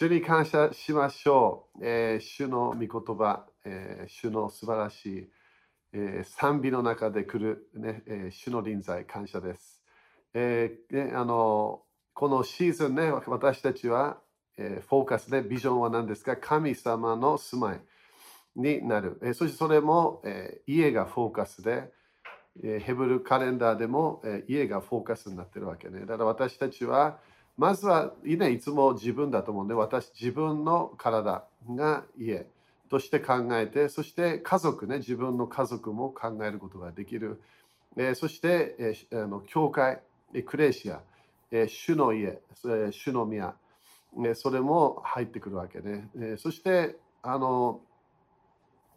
主に感謝しましょう。えー主の御言葉、えー主の素晴らしい、えー賛美の中で来る、ねえ主の臨在、感謝です。えーね、あのこのシーズンね、私たちは、えフォーカスでビジョンは何ですか？神様の住まいになる。えそしてそれも、え家がフォーカスで、えヘブルカレンダーでも、え家がフォーカスになってるわけね。だから私たちは、まずは、いね、いつも自分だと思うんで、私、自分の体が家として考えて、そして家族ね、自分の家族も考えることができる。えーそして、えーあの教会、エクレーシア、えー主の家、えー主の宮、ね、それも入ってくるわけね。えーそして、あの、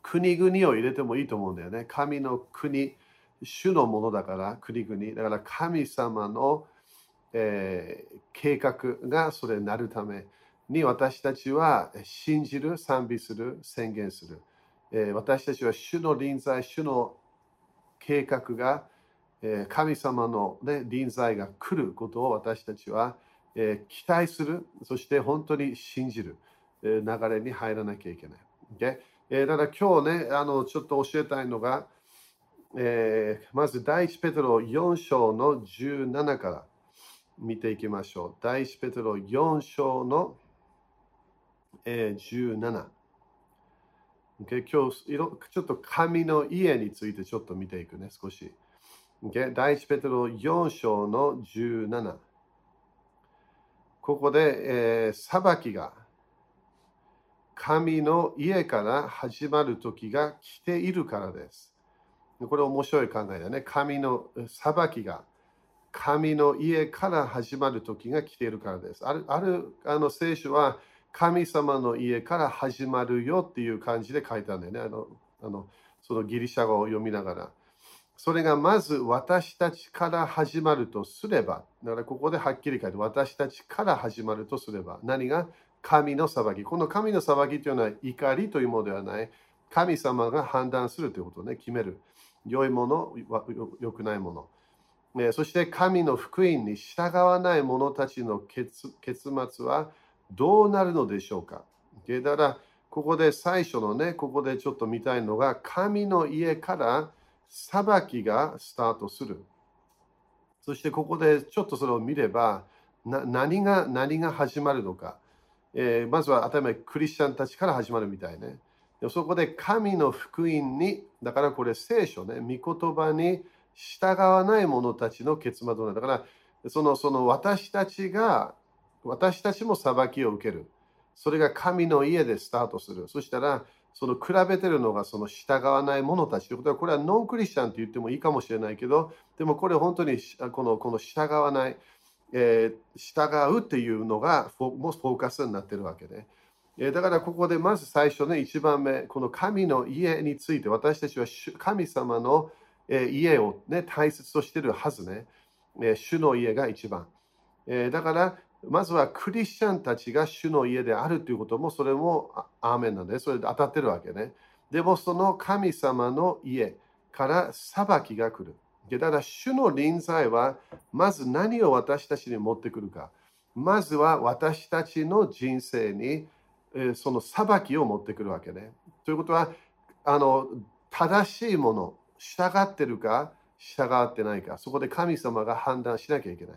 国々を入れてもいいと思うんだよね。神の国、主のものだから、国々。だから神様の、えー計画がそれになるために私たちは信じる、賛美する、宣言する。えー私たちは主の臨在、主の計画が、えー神様の、ね、臨在が来ることを私たちは、え期待する、そして本当に信じる、え流れに入らなきゃいけない。Okay？えーだ今日ね、あのちょっと教えたいのが、えまず第一ペテロ4章の17から見ていきましょう。第一ペテロ4章の、17。Okay? 今日いろちょっと神の家についてちょっと見ていくね、少し。Okay? 第一ペテロ4章の17。ここで、えー裁きが神の家から始まる時が来ているからです。これ面白い考えだね。神の裁きが神の家から始まる時が来ているからです。あるあるあの聖書は神様の家から始まるよっていう感じで書いてあるんだよね。あのあのそのギリシャ語を読みながら。それがまず私たちから始まるとすれば、だからここではっきり書いて、私たちから始まるとすれば、何が？神の裁き。この神の裁きというのは怒りというものではない。神様が判断するということをね、決める。良いもの、良くないもの。ねそして神の福音に従わない者たちの結末はどうなるのでしょうか？だから、ここで最初のね、ここでちょっと見たいのが、神の家から裁きがスタートする。そしてここでちょっとそれを見れば、何が何が始まるのか。えーまずは当たり前クリスチャンたちから始まるみたいね。そこで神の福音に、だからこれ聖書ね、御言葉に従わない者たちの結末なんだから、そのその私たちが、私たちも裁きを受ける。それが神の家でスタートする。そしたら、その比べてるのがその従わない者たちということは、これはノンクリスチャンと言ってもいいかもしれないけど、でもこれ本当にこのこの従わない、えー従うっていうのがフォもフォーカスになってるわけで、えーだからここでまず最初ね、一番目、この神の家について、私たちは神様の、え家を、ね、大切としてるはずね、主の家が一番。えだから、まずはクリスチャンたちが主の家であるということも、それもアーメンなんで、それで当たってるわけね。でも、その神様の家から裁きが来る。だから、主の臨在は、まず何を私たちに持ってくるか。まずは私たちの人生に、その裁きを持ってくるわけね。ということは、あの正しいもの、従ってるか、従ってないか、そこで神様が判断しなきゃいけない。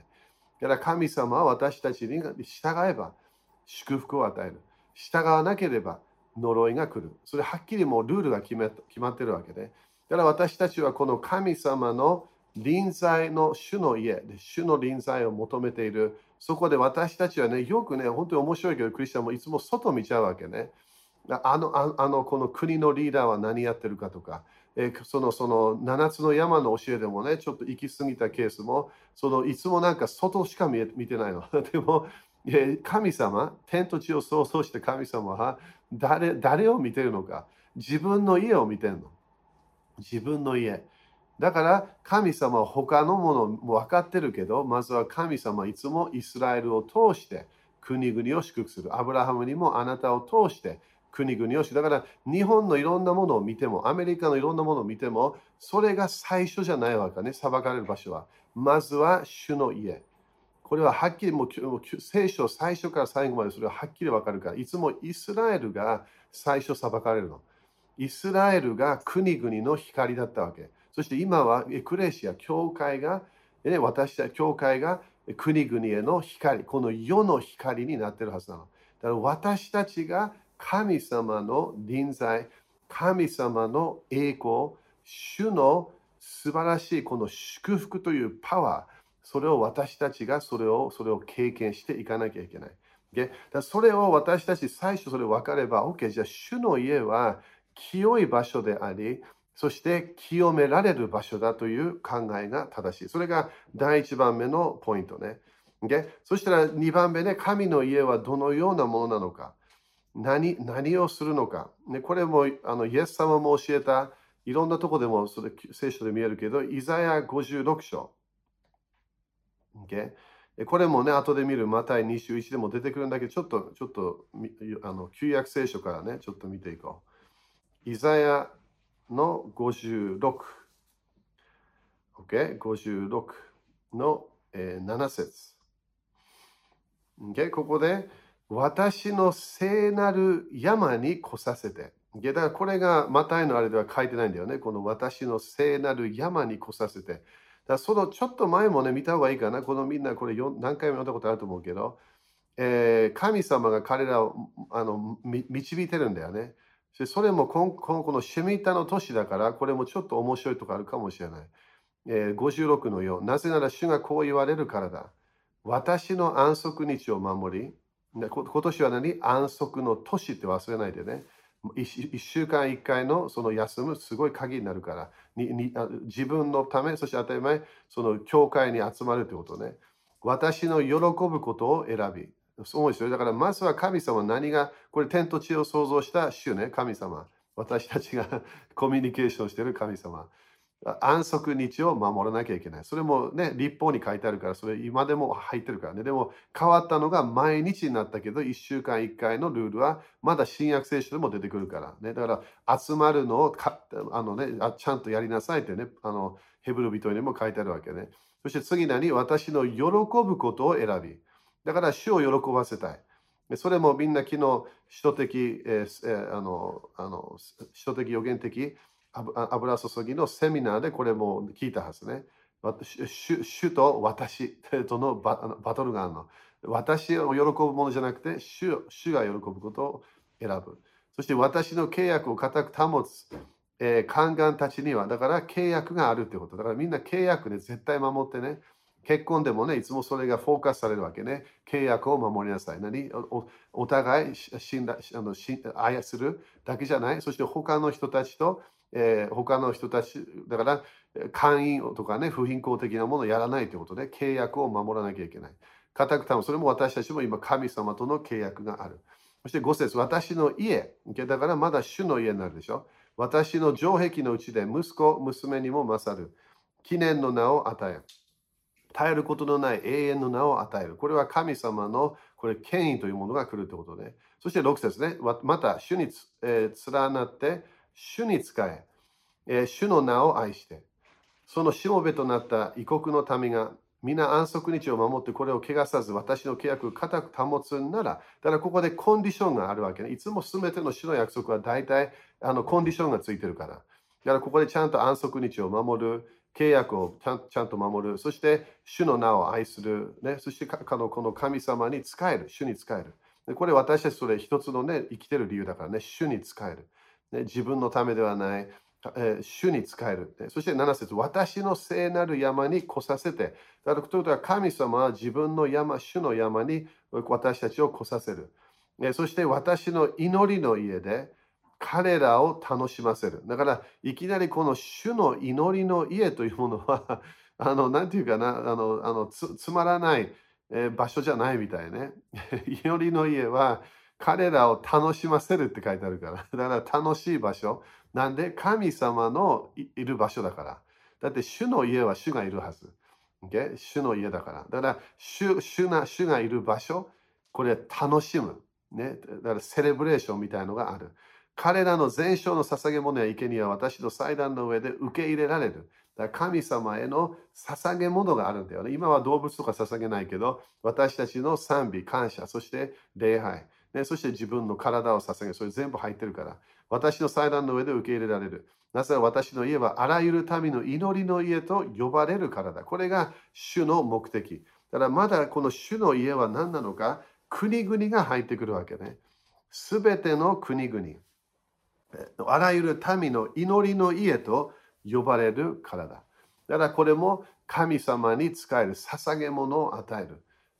だから神様は私たちに従えば祝福を与える。従わなければ呪いが来る。それはっきりもうルールが決め決まってるわけで。だから私たちはこの神様の臨在の主の家で主の臨在を求めている。そこで私たちはね、よくね、本当に面白いけど、クリスチャンもいつも外見ちゃうわけね。あの、ああのこの国のリーダーは何やってるかとか、えそのその7つの山の教えでもね、ちょっと行き過ぎたケースも、そのいつもなんか外しか見え見てないの。でも、神様、天と地を創造して神様は誰誰を見てるのか、自分の家を見てるの。自分の家。だから神様は他のものも分かってるけど、まずは神様いつもイスラエルを通して国々を祝福する。アブラハムにもあなたを通して国々を祝福だから日本のいろんなものを見ても、アメリカのいろんなものを見ても、それが最初じゃないわけね、裁かれる場所は。まずは主の家。これははっきりもう聖書最初から最後までそれははっきりわかるから、いつもイスラエルが最初裁かれるの。イスラエルが国々の光だったわけ。そして今はエクレシア、教会が、ね、私たち教会が国々への光、この世の光になってるはずなの。だから私たちが神様の臨在、神様の栄光、主の素晴らしいこの祝福というパワー、それを私たちがそれをそれを経験していかなきゃいけない。o だそれを私たち最初それ分かれば、OK、じゃあ主の家は清い場所であり、そして清められる場所だという考えが正しい。それが第1番目のポイントね。o そしたら2番目ね、神の家はどのようなものなのか。何何をするのか。ね、これもあのイエス様も教えた、いろんなとこでもそれ聖書で見えるけど、イザヤ56章。Okay? これもね、後で見るマタイ21でも出てくるんだけど、ちょっと、ちょっと、あの旧約聖書からね、ちょっと見ていこう。イザヤの56。OK? 56の、えー、7節。Okay? ここで、私の聖なる山に来させて。だからこれがマタイのあれでは書いてないんだよね。この私の聖なる山に来させて。だそのちょっと前もね、見た方がいいかな。このみんなこれ何回も読んだことあると思うけど、えー、神様が彼らをあの導いてるんだよね。それもこのこのシェミタの年だから、これもちょっと面白いとこあるかもしれない。えー、56のよう。なぜなら主がこう言われるからだ。私の安息日を守り、今年は何？安息の年って忘れないでね。1週間1回のその休むすごい鍵になるから。にに自分のためそして当たり前その教会に集まるということね。私の喜ぶことを選び。そうですよ。だからまずは神様何がこれ天と地を創造した主ね神様。私たちが コミュニケーションしてる神様。安息日を守らなきゃいけない。それもね、立法に書いてあるから、それ今でも入ってるからね。でも変わったのが毎日になったけど、1週間1回のルールはまだ新約聖書でも出てくるから。ね、だから集まるのをあの、ね、ちゃんとやりなさいってね、あのヘブル人にも書いてあるわけね。そして次何私の喜ぶことを選び。だから主を喜ばせたい。それもみんな昨日、使徒的、えー、あの、あの、使徒的予言的、油注ぎのセミナーでこれも聞いたはずね。主と私とのバトルがあるの。私を喜ぶものじゃなくて主、主が喜ぶことを選ぶ。そして私の契約を固く保つ、えー、宦官たちには、だから契約があるってこと。だからみんな契約で絶対守ってね。結婚でもね、いつもそれがフォーカスされるわけね。契約を守りなさい。何？おお互い信頼あの愛するだけじゃない。そして他の人たちとえー、他の人たち、だから、会員とかね、不貧困的なものをやらないということで、契約を守らなきゃいけない。固くたむ、それも私たちも今、神様との契約がある。そして5節私の家、だからまだ主の家になるでしょ？私の城壁のうちで息子、娘にも勝る。記念の名を与え、絶えることのない永遠の名を与える。これは神様のこれ権威というものが来るということで。そして6節ね。また、主に、えー、連なって、主に仕え、え、主の名を愛して、そのしもべとなった異国の民が皆安息日を守ってこれを汚さず私の契約を固く保つなら、だからここでコンディションがあるわけね。いつも全ての主の約束は大体あのコンディションがついてるから。だからここでちゃんと安息日を守る、契約をちゃんちゃんと守る、そして主の名を愛する、ね、そしてこのこの神様に仕える、主に仕える。これ私たちそれ一つのね、生きてる理由だからね、主に仕える。ね、自分のためではない、えー、主に仕える、ね。そして7節私の聖なる山に来させて。だからということは神様は自分の山、主の山に私たちを来させる。ね、そして私の祈りの家で彼らを楽しませる。だからいきなりこの主の祈りの家というものは あの、なんていうかな、あの、あのつまらない、え場所じゃないみたいね。祈りの家は彼らを楽しませるって書いてあるから。だから楽しい場所。なんで神様のいる場所だから。だって主の家は主がいるはず。Okay? 主の家だから。だから主主が主がいる場所、これ楽しむ。ね、だからセレブレーションみたいのがある。彼らの全焼の捧げ物や生贄は私の祭壇の上で受け入れられる。だから神様への捧げ物があるんだよね。今は動物とか捧げないけど、私たちの賛美、感謝、そして礼拝、ね、そして自分の体を捧げ。それ全部入ってるから。私の祭壇の上で受け入れられる。なぜ私の家はあらゆる民の祈りの家と呼ばれるからだ。これが主の目的。だからまだこの主の家は何なのか、国々が入ってくるわけね。すべての国々。あらゆる民の祈りの家と呼ばれるからだ。だからこれも神様に使える捧げ物を与え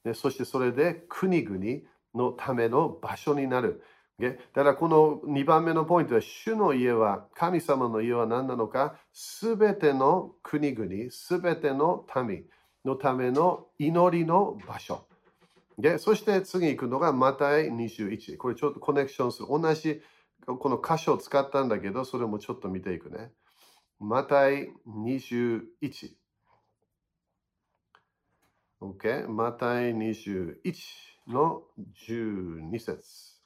る。そしてそれで国々のための場所になる。だからこの2番目のポイントは、主の家は、神様の家は何なのか、すべての国々、すべての民のための祈りの場所。でそして次行くのがマタイ21。これちょっとコネクションする。同じこの箇所を使ったんだけど、それもちょっと見ていくね。マタイ21。OK？マタイ21の12節。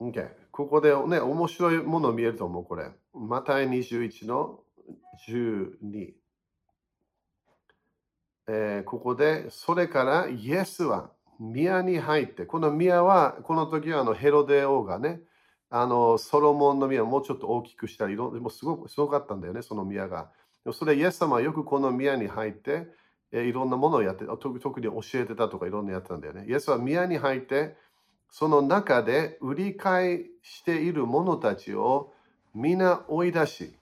OK。ここでね、面白いもの見えると思う、これ。マタイ21の12。えー、ここで、それからイエスは宮に入って、この宮は、この時はあのヘロデ王がね、あのソロモンの宮をもうちょっと大きくしたり、もうすごくすごかったんだよね、その宮が。それイエス様はよくこの宮に入って、えいろんなものをやって、特に教えてたとかいろんなやってたんだよね。イエスは宮に入って、その中で売り買いしている者たちを皆追い出し、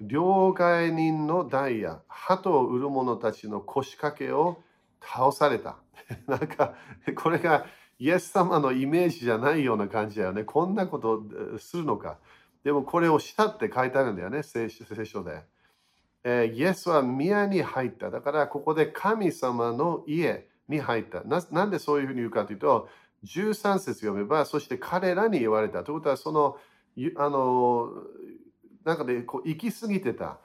両替人の代や鳩を売る者たちの腰掛けを倒された。なんか、これがイエス様のイメージじゃないような感じだよね。こんなことするのか。でもこれをしたって書いてあるんだよね、聖書で。えー、イエスは宮に入った。だからここで神様の家に入ったな。なんでそういうふうに言うかというと、13節読めば、そして彼らに言われた。ということは、その、あの、なんかね、こう行き過ぎてた、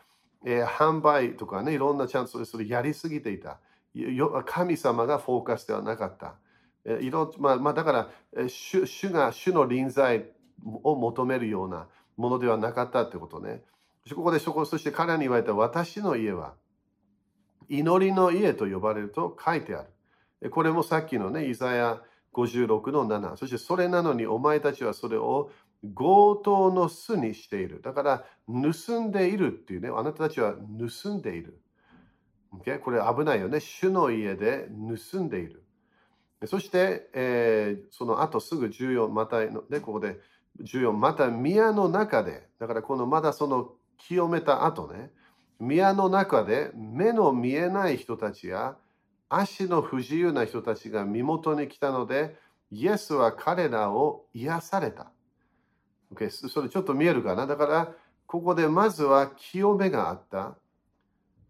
えー、販売とかね、いろんなチャンスをそれやりすぎていた。神様がフォーカスではなかった。えいろまあ、まあ、だから主、主が主の臨在を求めるようなものではなかったってことね。ここでそこ、そして彼に言われた私の家は祈りの家と呼ばれると書いてある。これもさっきのね、イザヤ56の7。そしてそれなのにお前たちはそれを強盗の巣にしている。だから盗んでいるっていうね、あなたたちは盗んでいる。Okay? これ危ないよね。主の家で盗んでいる。そして、えー、その後すぐ14、また、ね、ここで14、また宮の中で、だからこのまだその清めた後ね、宮の中で目の見えない人たちや足の不自由な人たちが身元に来たので、イエスは彼らを癒された。Okay、それちょっと見えるかな？だから、ここでまずは清めがあった。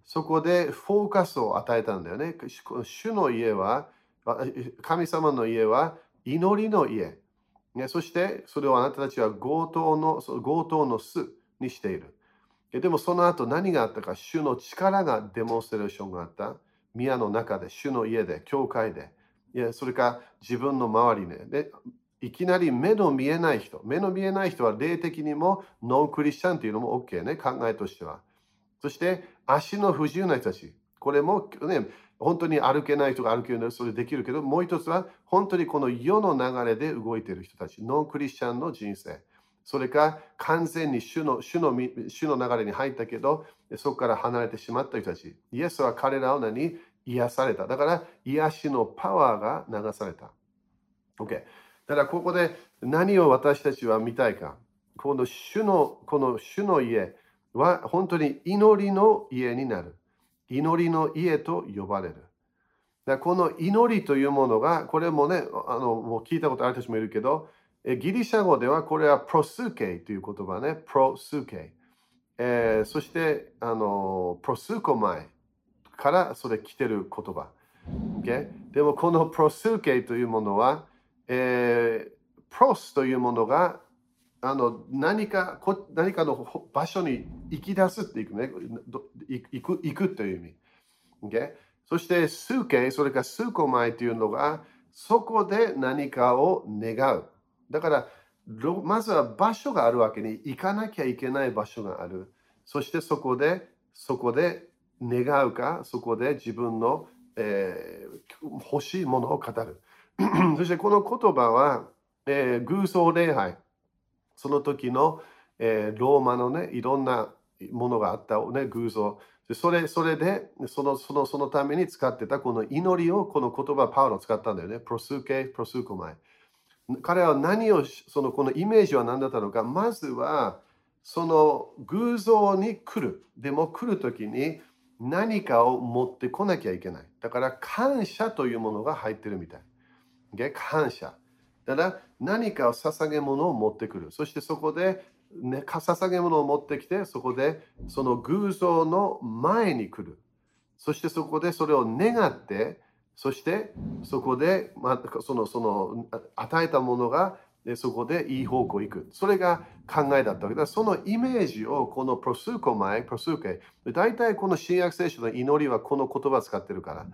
そこでフォーカスを与えたんだよね。主の家は、神様の家は祈りの家。ね、そしてそれをあなたたちは強盗の強盗の巣にしている。でもその後何があったか、主の力がデモンストレーションがあった。宮の中で、主の家で、教会で、いやそれか自分の周りで、でいきなり目の見えない人、目の見えない人は霊的にもノンクリスチャンというのも OK ね、考えとしては。そして足の不自由な人たち。これもね、本当に歩けない人が歩けるのでそれできるけど、もう一つは本当にこの世の流れで動いている人たち、ノンクリスチャンの人生。それか完全に主の主の主の流れに入ったけど、そこから離れてしまった人たち。イエスは彼らを何？癒された。だから癒しのパワーが流された。OK。だからここで何を私たちは見たいか。この主のこの主の家。は本当に祈りの家になる。祈りの家と呼ばれる。だこの祈りというものが、これもね、あのもう聞いたことある人もいるけど、ギリシャ語ではこれはプロスケという言葉ね、プロスケ。えー、そして、あの、プロスコマイからそれ来てる言葉。Okay? でもこのプロスケというものは、えー、プロスというものがあの何かこ何かの場所に行き出すっていくね。行く行くという意味。Okay? そして、数形、それから数個前というのが、そこで何かを願う。だから、まずは場所があるわけに行かなきゃいけない場所がある。そしてそこで、そこで願うか、そこで自分の、えー、欲しいものを語る。そしてこの言葉は、えー、偶像礼拝、その時の、えー、ローマのね、いろんなものがあった、ね、偶像。それそれでそのそのそのために使ってたこの祈りをこの言葉パウロ使ったんだよね。プロスケ、プロスコマイ。彼は何を、そのこのイメージは何だったのか、まずはその偶像に来る。でも来るときに何かを持ってこなきゃいけない。だから感謝というものが入ってるみたい。感謝。だから何かを捧げ物を持ってくる。そしてそこで、ね、捧げ物を持ってきて、そこでその偶像の前に来る。そしてそこでそれを願って、そしてそこで、まあ、そのその与えたものがそこでいい方向行く。それが考えだったわけだ。そのイメージをこのプロスーコ前、プロスーケ、大体この新約聖書の祈りはこの言葉を使ってるから。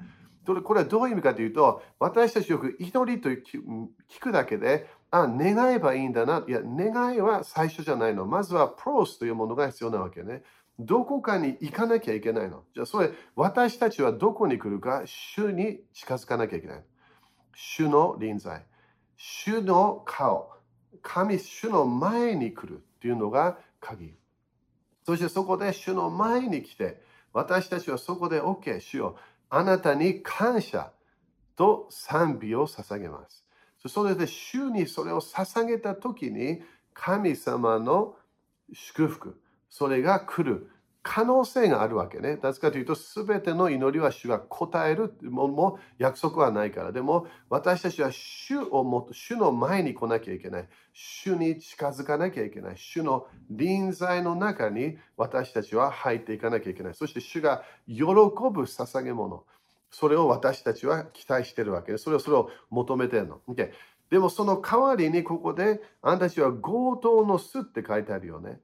これはどういう意味かというと、私たちよく祈りと聞くだけで、あ、願えばいいんだな。いや、願いは最初じゃないの。まずはプロスというものが必要なわけね。どこかに行かなきゃいけないの？じゃあ、それ、私たちはどこに来るか、主に近づかなきゃいけない。主の臨在。主の顔。神、主の前に来るっていうのが鍵。そしてそこで主の前に来て、私たちはそこで OK、主よあなたに感謝と賛美を捧げます。それで主にそれを捧げた時に神様の祝福、それが来る可能性があるわけね。なぜかというと、すべての祈りは主が答えるもも約束はないから。でも、私たちは主をも主の前に来なきゃいけない。主に近づかなきゃいけない。主の臨在の中に私たちは入っていかなきゃいけない。そして主が喜ぶ捧げ物。それを私たちは期待してるわけで、それをそれを求めてるの。Okay、でもその代わりにここで、あんたたちは強盗の巣って書いてあるよね。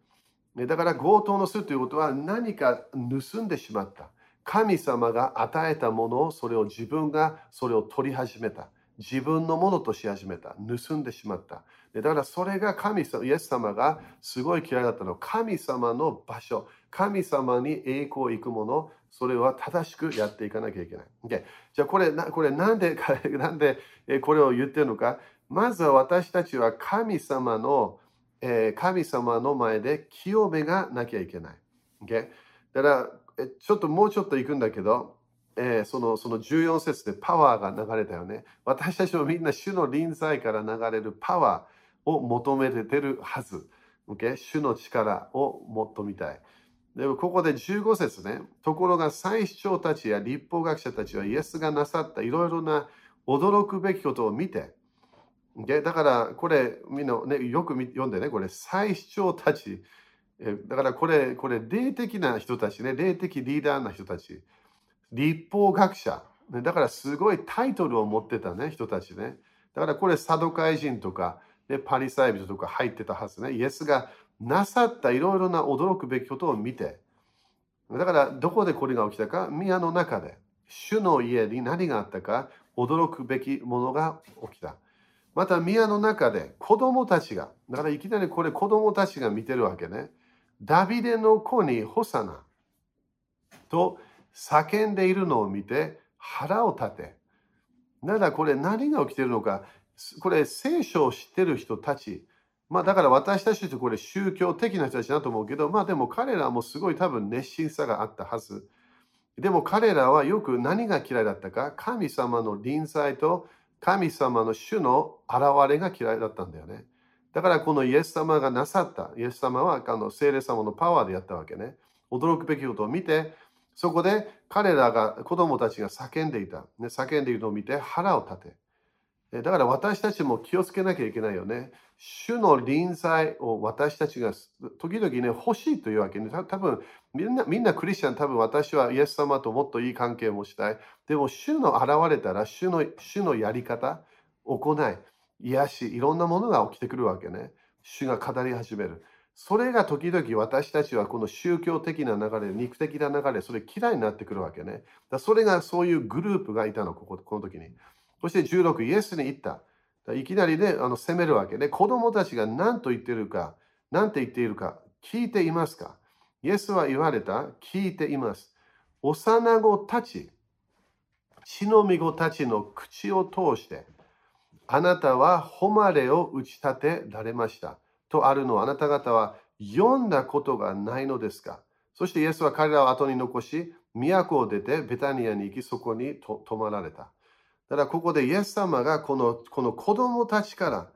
ねだから強盗のするということは何か盗んでしまった。神様が与えたものをそれを自分がそれを取り始めた。自分のものとし始めた。盗んでしまった。だからそれが神様、イエス様がすごい嫌いだったの。神様の場所、神様に栄光行くもの、それは正しくやっていかなきゃいけない。Okay、じゃあこれな、これなんで、なんでこれを言ってるのか。まずは私たちは神様のえー、神様の前で清めがなきゃいけない。Okay? だから、ちょっともうちょっと行くんだけど、えー、そのその14節でパワーが流れたよね。私たちもみんな主の臨在から流れるパワーを求めてるはず。Okay? 主の力を求めたい。でもここで15節ね。ところが祭司長たちや立法学者たちはイエスがなさったいろいろな驚くべきことを見て、でだからこれみんな、ね、よく読んでねこれ最主張たち。だからこれこれ霊的な人たちね霊的リーダーな人たち。立法学者。だからすごいタイトルを持ってたね人たちね。だからこれサドカイ人とか、ね、パリサイ人とか入ってたはずね。イエスがなさったいろいろな驚くべきことを見て。だからどこでこれが起きたか？宮の中で。主の家に何があったか？驚くべきものが起きた。また宮の中で子供たちが、だからいきなりこれ子供たちが見てるわけね。ダビデの子にホサナと叫んでいるのを見て腹を立て。だからこれ何が起きてるのか、これ聖書を知ってる人たち、まあだから私たちってこれ宗教的な人たちだと思うけど、まあでも彼らもすごい多分熱心さがあったはず。でも彼らはよく何が嫌いだったか、神様の臨在と神様の主の現れが嫌いだったんだよね。だからこのイエス様がなさった、イエス様はあの聖霊様のパワーでやったわけね。驚くべきことを見て、そこで彼らが、子供たちが叫んでいた。ね、叫んでいるのを見て腹を立て。だから私たちも気をつけなきゃいけないよね。主の臨在を私たちが時々ね、欲しいというわけね。多分みんな、みんなクリスチャン、多分私はイエス様ともっといい関係を持ちたい。でも、主の現れたら、主の主のやり方、行い、癒し、いろんなものが起きてくるわけね。主が語り始める。それが時々私たちはこの宗教的な流れ、肉的な流れ、それ嫌いになってくるわけね。だそれがそういうグループがいたの、こここの時に。そして16、イエスに言った。いきなりね、あの責めるわけで、子供たちが何と言ってるか、何て言っているか、聞いていますか？イエスは言われた、聞いています。幼子たち、血のみ子たちの口を通して、あなたは誉れを打ち立てられました。とあるのをあなた方は読んだことがないのですか？そしてイエスは彼らを後に残し、都を出てベタニアに行き、そこに泊まられた。だからここでイエス様がこのこの子供たちから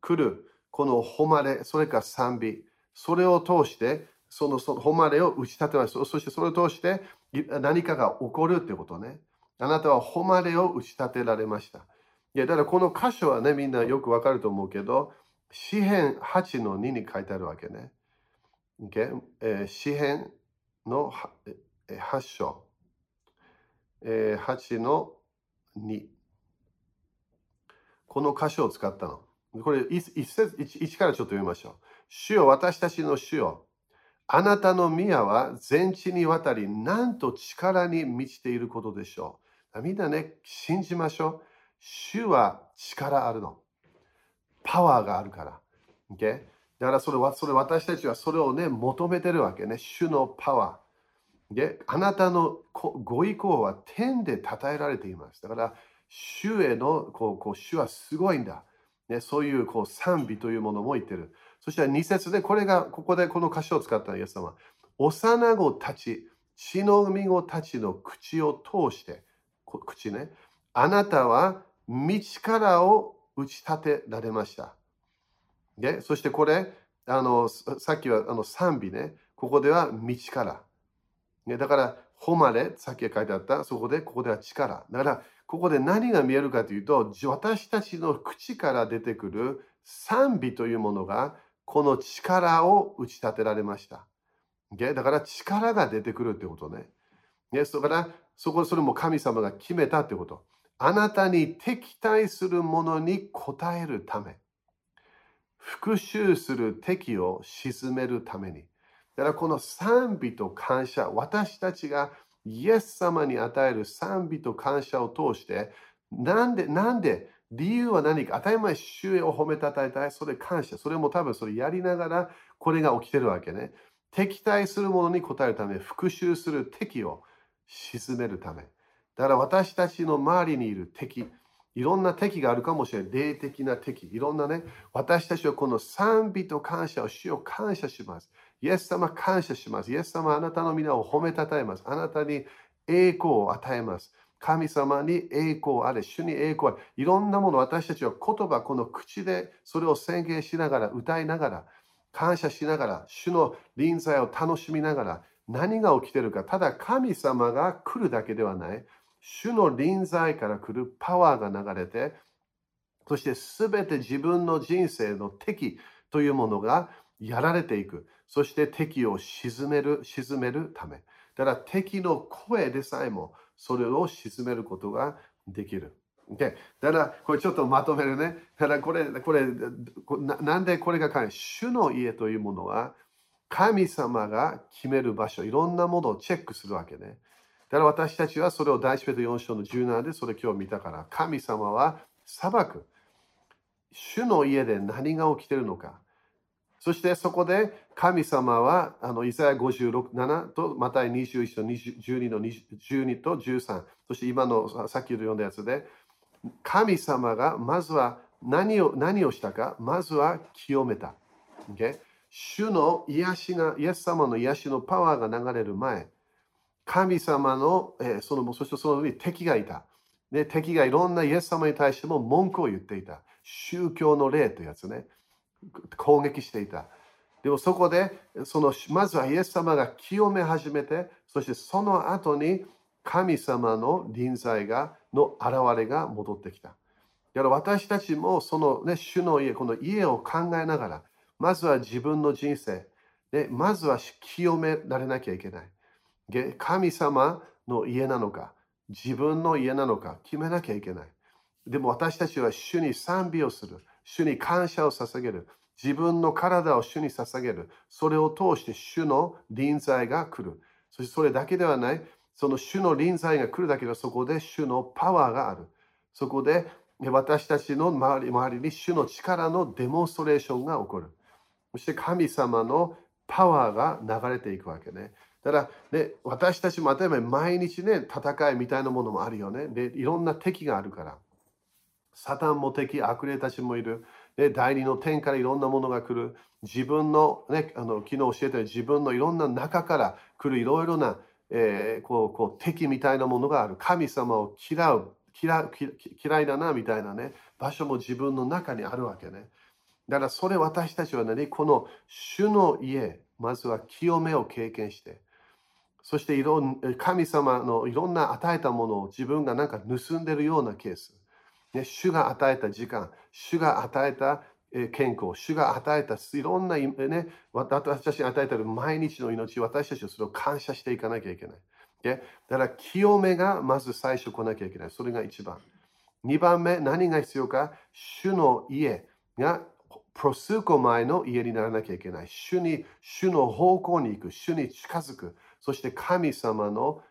来るこの誉れ、それから賛美、それを通してそのその誉れを打ち立てます。そしてそれを通して何かが起こるってことね。あなたは誉れを打ち立てられました。いや、だからこの箇所はね、みんなよくわかると思うけど、詩編8の2に書いてあるわけね。Okay? えー、詩編の8章、えー、8の2。この箇所を使ったの。これ一節一からちょっと読みましょう。主よ、私たちの主よ。あなたの宮は全地にわたり、なんと力に満ちていることでしょう。みんなね、信じましょう。主は力あるの。パワーがあるから。Okay? だからそれはそれ私たちはそれをね、求めてるわけね。主のパワー。で、あなたのご意向は天で称えられています。だから、主へのこうこう主はすごいんだ。ね、そういうこう賛美というものも言ってる。そして2節で、これが、ここでこの歌詞を使ったイエス様。幼子たち、血のみ子たちの口を通して、口ね、あなたは道からを打ち立てられました。でそしてこれ、あのさっきはあの賛美ね、ここでは道から。ね、だから、誉れ、さっき書いてあった、そこで、ここでは力。だから、ここで何が見えるかというと、私たちの口から出てくる賛美というものが、この力を打ち立てられました。だから力が出てくるってことね。ねだからそこそれも神様が決めたってこと。あなたに敵対するものに応えるため。復讐する敵を鎮めるために。だからこの賛美と感謝、私たちがイエス様に与える賛美と感謝を通して、なんで、なんで、理由は何か当たり前、主へを褒めたたえたい、それ感謝。それも多分それやりながら、これが起きてるわけね。敵対するものに応えるため、復讐する敵を鎮めるため。だから私たちの周りにいる敵、いろんな敵があるかもしれない。霊的な敵。いろんなね、私たちはこの賛美と感謝を主を感謝します。イエス様感謝します。イエス様あなたの皆を褒めたたえます。あなたに栄光を与えます。神様に栄光あれ、主に栄光あれ。いろんなもの私たちは言葉、この口でそれを宣言しながら、歌いながら、感謝しながら、主の臨在を楽しみながら、何が起きているか、ただ神様が来るだけではない。主の臨在から来るパワーが流れて、そして全て自分の人生の敵というものがやられていく。そして敵を沈める、沈めるため。だから敵の声でさえもそれを沈めることができる。Okay、だからこれちょっとまとめるね。ただこれ、これななんでこれが神？主の家というものは神様が決める場所、いろんなものをチェックするわけね。だから私たちはそれを大スペト4章の17でそれ今日見たから、神様は裁く。主の家で何が起きてるのか。そしてそこで神様はあのイザヤ56、7とまた21と12の12と13、そして今のさっき読んだやつで、神様がまずは何を何をしたか、まずは清めた。Okay? 主の癒しが、イエス様の癒しのパワーが流れる前、神様の、えー、その、そしてその上に敵がいた。で、敵がいろんなイエス様に対しても文句を言っていた。宗教の霊というやつね。攻撃していた。でもそこで、そのまずはイエス様が清め始めて、そしてその後に神様の臨在が、の現れが戻ってきた。だから私たちもその、ね、主の家、この家を考えながら、まずは自分の人生、でまずは清められなきゃいけない。神様の家なのか、自分の家なのか決めなきゃいけない。でも私たちは主に賛美をする。主に感謝を捧げる。自分の体を主に捧げる。それを通して主の臨在が来る。そしてそれだけではない。その主の臨在が来るだけでそこで主のパワーがある。そこで私たちの周り周りに主の力のデモンストレーションが起こる。そして神様のパワーが流れていくわけね。だから、ね、私たちも例えば毎日ね、戦いみたいなものもあるよね。で、いろんな敵があるから。サタンも敵、悪霊たちもいる。で、第二の天からいろんなものが来る。自分の、ね、あの昨日教えたように自分のいろんな中から来るいろいろな、えー、こうこう敵みたいなものがある。神様を嫌う嫌嫌いだなみたいなね、場所も自分の中にあるわけね。だからそれ私たちは何？この主の家、まずは清めを経験して、そしていろん神様のいろんな与えたものを自分がなんか盗んでるようなケース。ね、主が与えた時間、主が与えた健康、主が与えたいろんな、ね、私たちに与えている毎日の命、私たちはそれを感謝していかなきゃいけない。だから清めがまず最初来なきゃいけない。それが一番。二番目、何が必要か？主の家がプロスコ前の家にならなきゃいけない。主に、主の方向に行く。主に近づく。そして神様の、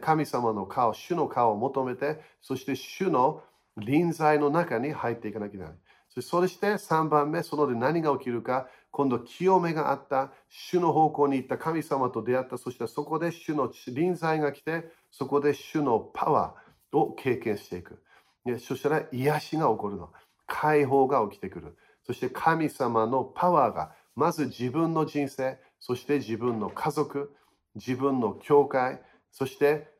神様の顔、主の顔を求めて、そして主の臨在の中に入っていかなきゃいけない。そして3番目、そので何が起きるか、今度清めがあった、主の方向に行った神様と出会った、そしてそこで主の臨在が来て、そこで主のパワーを経験していく。そしたら癒しが起こるの。解放が起きてくる。そして神様のパワーが、まず自分の人生、そして自分の家族、自分の教会、そして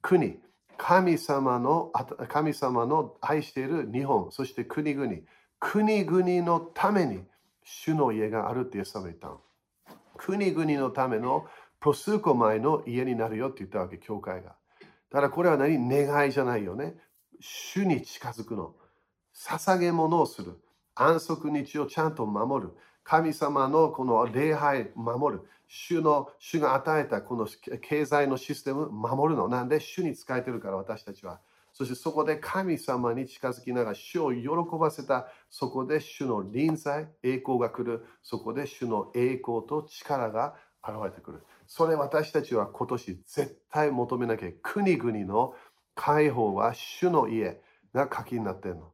国、神様の神様の愛している日本、そして国々、国々のために主の家があるってイエス様言ったの。国々のためのプスコ前の家になるよって言ったわけ、教会が。ただこれは何？願いじゃないよね。主に近づくの。捧げ物をする。安息日をちゃんと守る。神様のこの礼拝守る。主の、主が与えたこの経済のシステム守るの。なんで主に使えてるから私たちは。そしてそこで神様に近づきながら主を喜ばせた。そこで主の臨在栄光が来る。そこで主の栄光と力が現れてくる。それ私たちは今年絶対求めなきゃ国々の解放は主の家が鍵になってるの。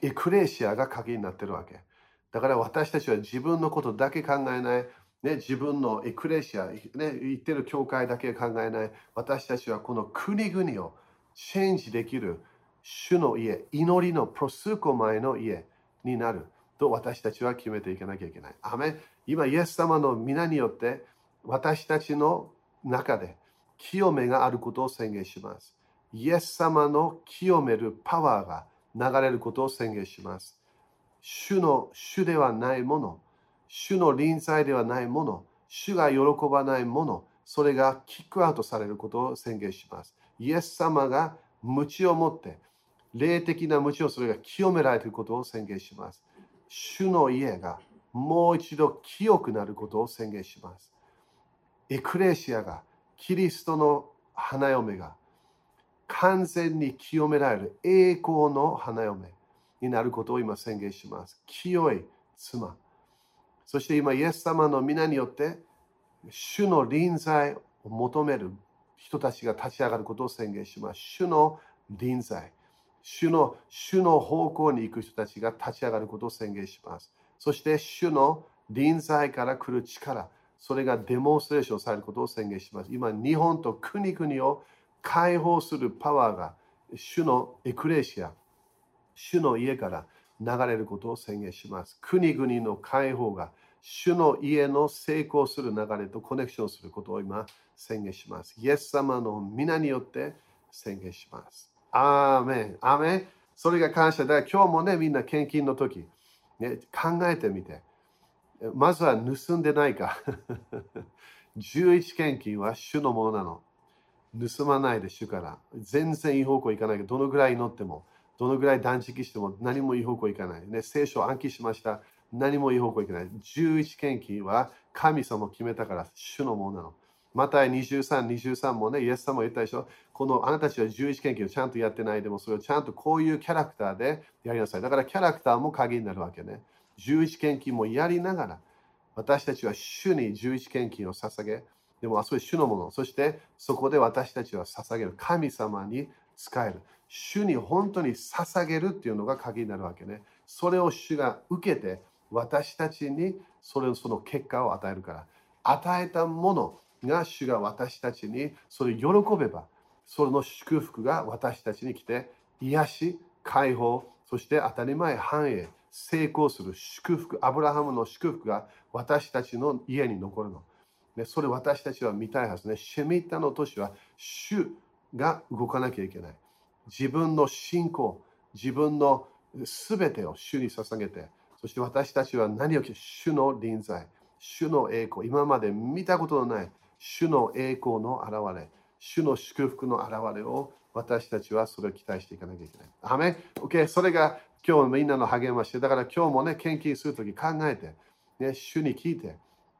エクレシアが鍵になってるわけ。だから私たちは自分のことだけ考えない。ね、自分のエクレシア、ね、言ってる教会だけ考えない私たちはこの国々をチェンジできる主の家、祈りのプロスコ前の家になると私たちは決めていかなきゃいけない。アメ今、イエス様の皆によって私たちの中で清めがあることを宣言します。イエス様の清めるパワーが流れることを宣言します。主の主ではないもの、主の臨在ではないもの、主が喜ばないもの、それがキックアウトされることを宣言します。イエス様が無知を持って、霊的な無知をそれが清められていることを宣言します。主の家がもう一度清くなることを宣言します。エクレシアが、キリストの花嫁が完全に清められる栄光の花嫁になることを今宣言します。清い妻。そして今、イエス様の皆によって、主の臨在を求める人たちが立ち上がることを宣言します。主の臨在。主の主の方向に行く人たちが立ち上がることを宣言します。そして主の臨在から来る力、それがデモンストレーションされることを宣言します。今、日本と国々を解放するパワーが主のエクレシア、主の家から流れることを宣言します。国々の解放が主の家の成功する流れとコネクションすることを今宣言します。イエス様の皆によって宣言します。アーメン。アーメン。それが感謝だ。今日もね、みんな献金の時、ね、考えてみて。まずは盗んでないか。11献金は主のものなの。盗まないで主から。全然いい方向行かないけど、どのぐらい祈っても、どのぐらい断食しても何もいい方向行かない。ね、聖書を暗記しました。何もいい方向行かない。11献金は神様を決めたから主のものなの。また23、23もね、イエス様も言ったでしょ。このあなたたちは11研究をちゃんとやってないでも、それをちゃんとこういうキャラクターでやりなさい。だからキャラクターも鍵になるわけね。11献金もやりながら、私たちは主に11献金を捧げ、でも、あそれ主のもの。そして、そこで私たちは捧げる。神様に使える。主に本当に捧げるっていうのが鍵になるわけね。それを主が受けて、私たちにそれその結果を与えるから。与えたものが主が私たちにそれ喜べば、その祝福が私たちに来て、癒し、解放、そして当たり前、繁栄、成功する祝福、アブラハムの祝福が私たちの家に残るの。ね、それ私たちは見たいはずね。シェミッタの年は主が動かなきゃいけない。自分の信仰、自分の全てを主に捧げて、そして私たちは何を主の臨在、主の栄光、今まで見たことのない主の栄光の現れ、主の祝福の現れを私たちはそれを期待していかなきゃいけない。アメ ?OK、それが今日みんなの励まし。だから今日もね、献金するとき考えて、ね、主に聞いて、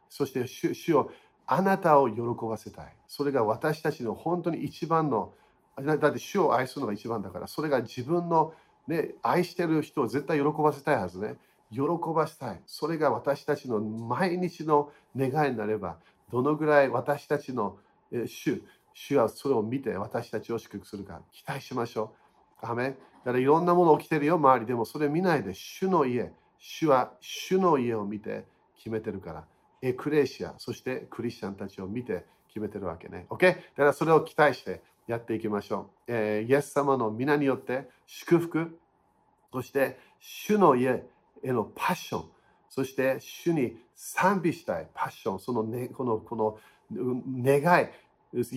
そして主主をあなたを喜ばせたい。それが私たちの本当に一番の、だって主を愛するのが一番だから、それが自分の、ね、愛してる人を絶対喜ばせたいはずね。喜ばせたい。それが私たちの毎日の願いになれば、どのぐらい私たちの主、主はそれを見て私たちを祝福するか期待しましょう。アメだからいろんなもの起きてるよ、周りでもそれ見ないで、主の家、主は主の家を見て決めてるから。エクレシア、そしてクリスチャンたちを見て決めてるわけね。OK? だからそれを期待してやっていきましょう。えー、イエス様の皆によって祝福、そして主の家へのパッション、そして主に賛美したいパッション、その,、ね、このこの願い、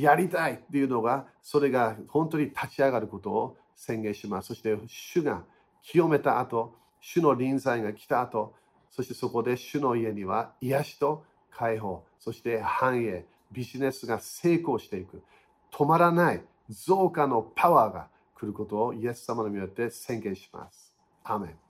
やりたいっていうのが、それが本当に立ち上がることを宣言します。そして主が清めた後、主の臨在が来た後、そしてそこで主の家には癒しと解放、そして繁栄、ビジネスが成功していく。止まらない増加のパワーが来ることをイエス様のによって宣言します。アメン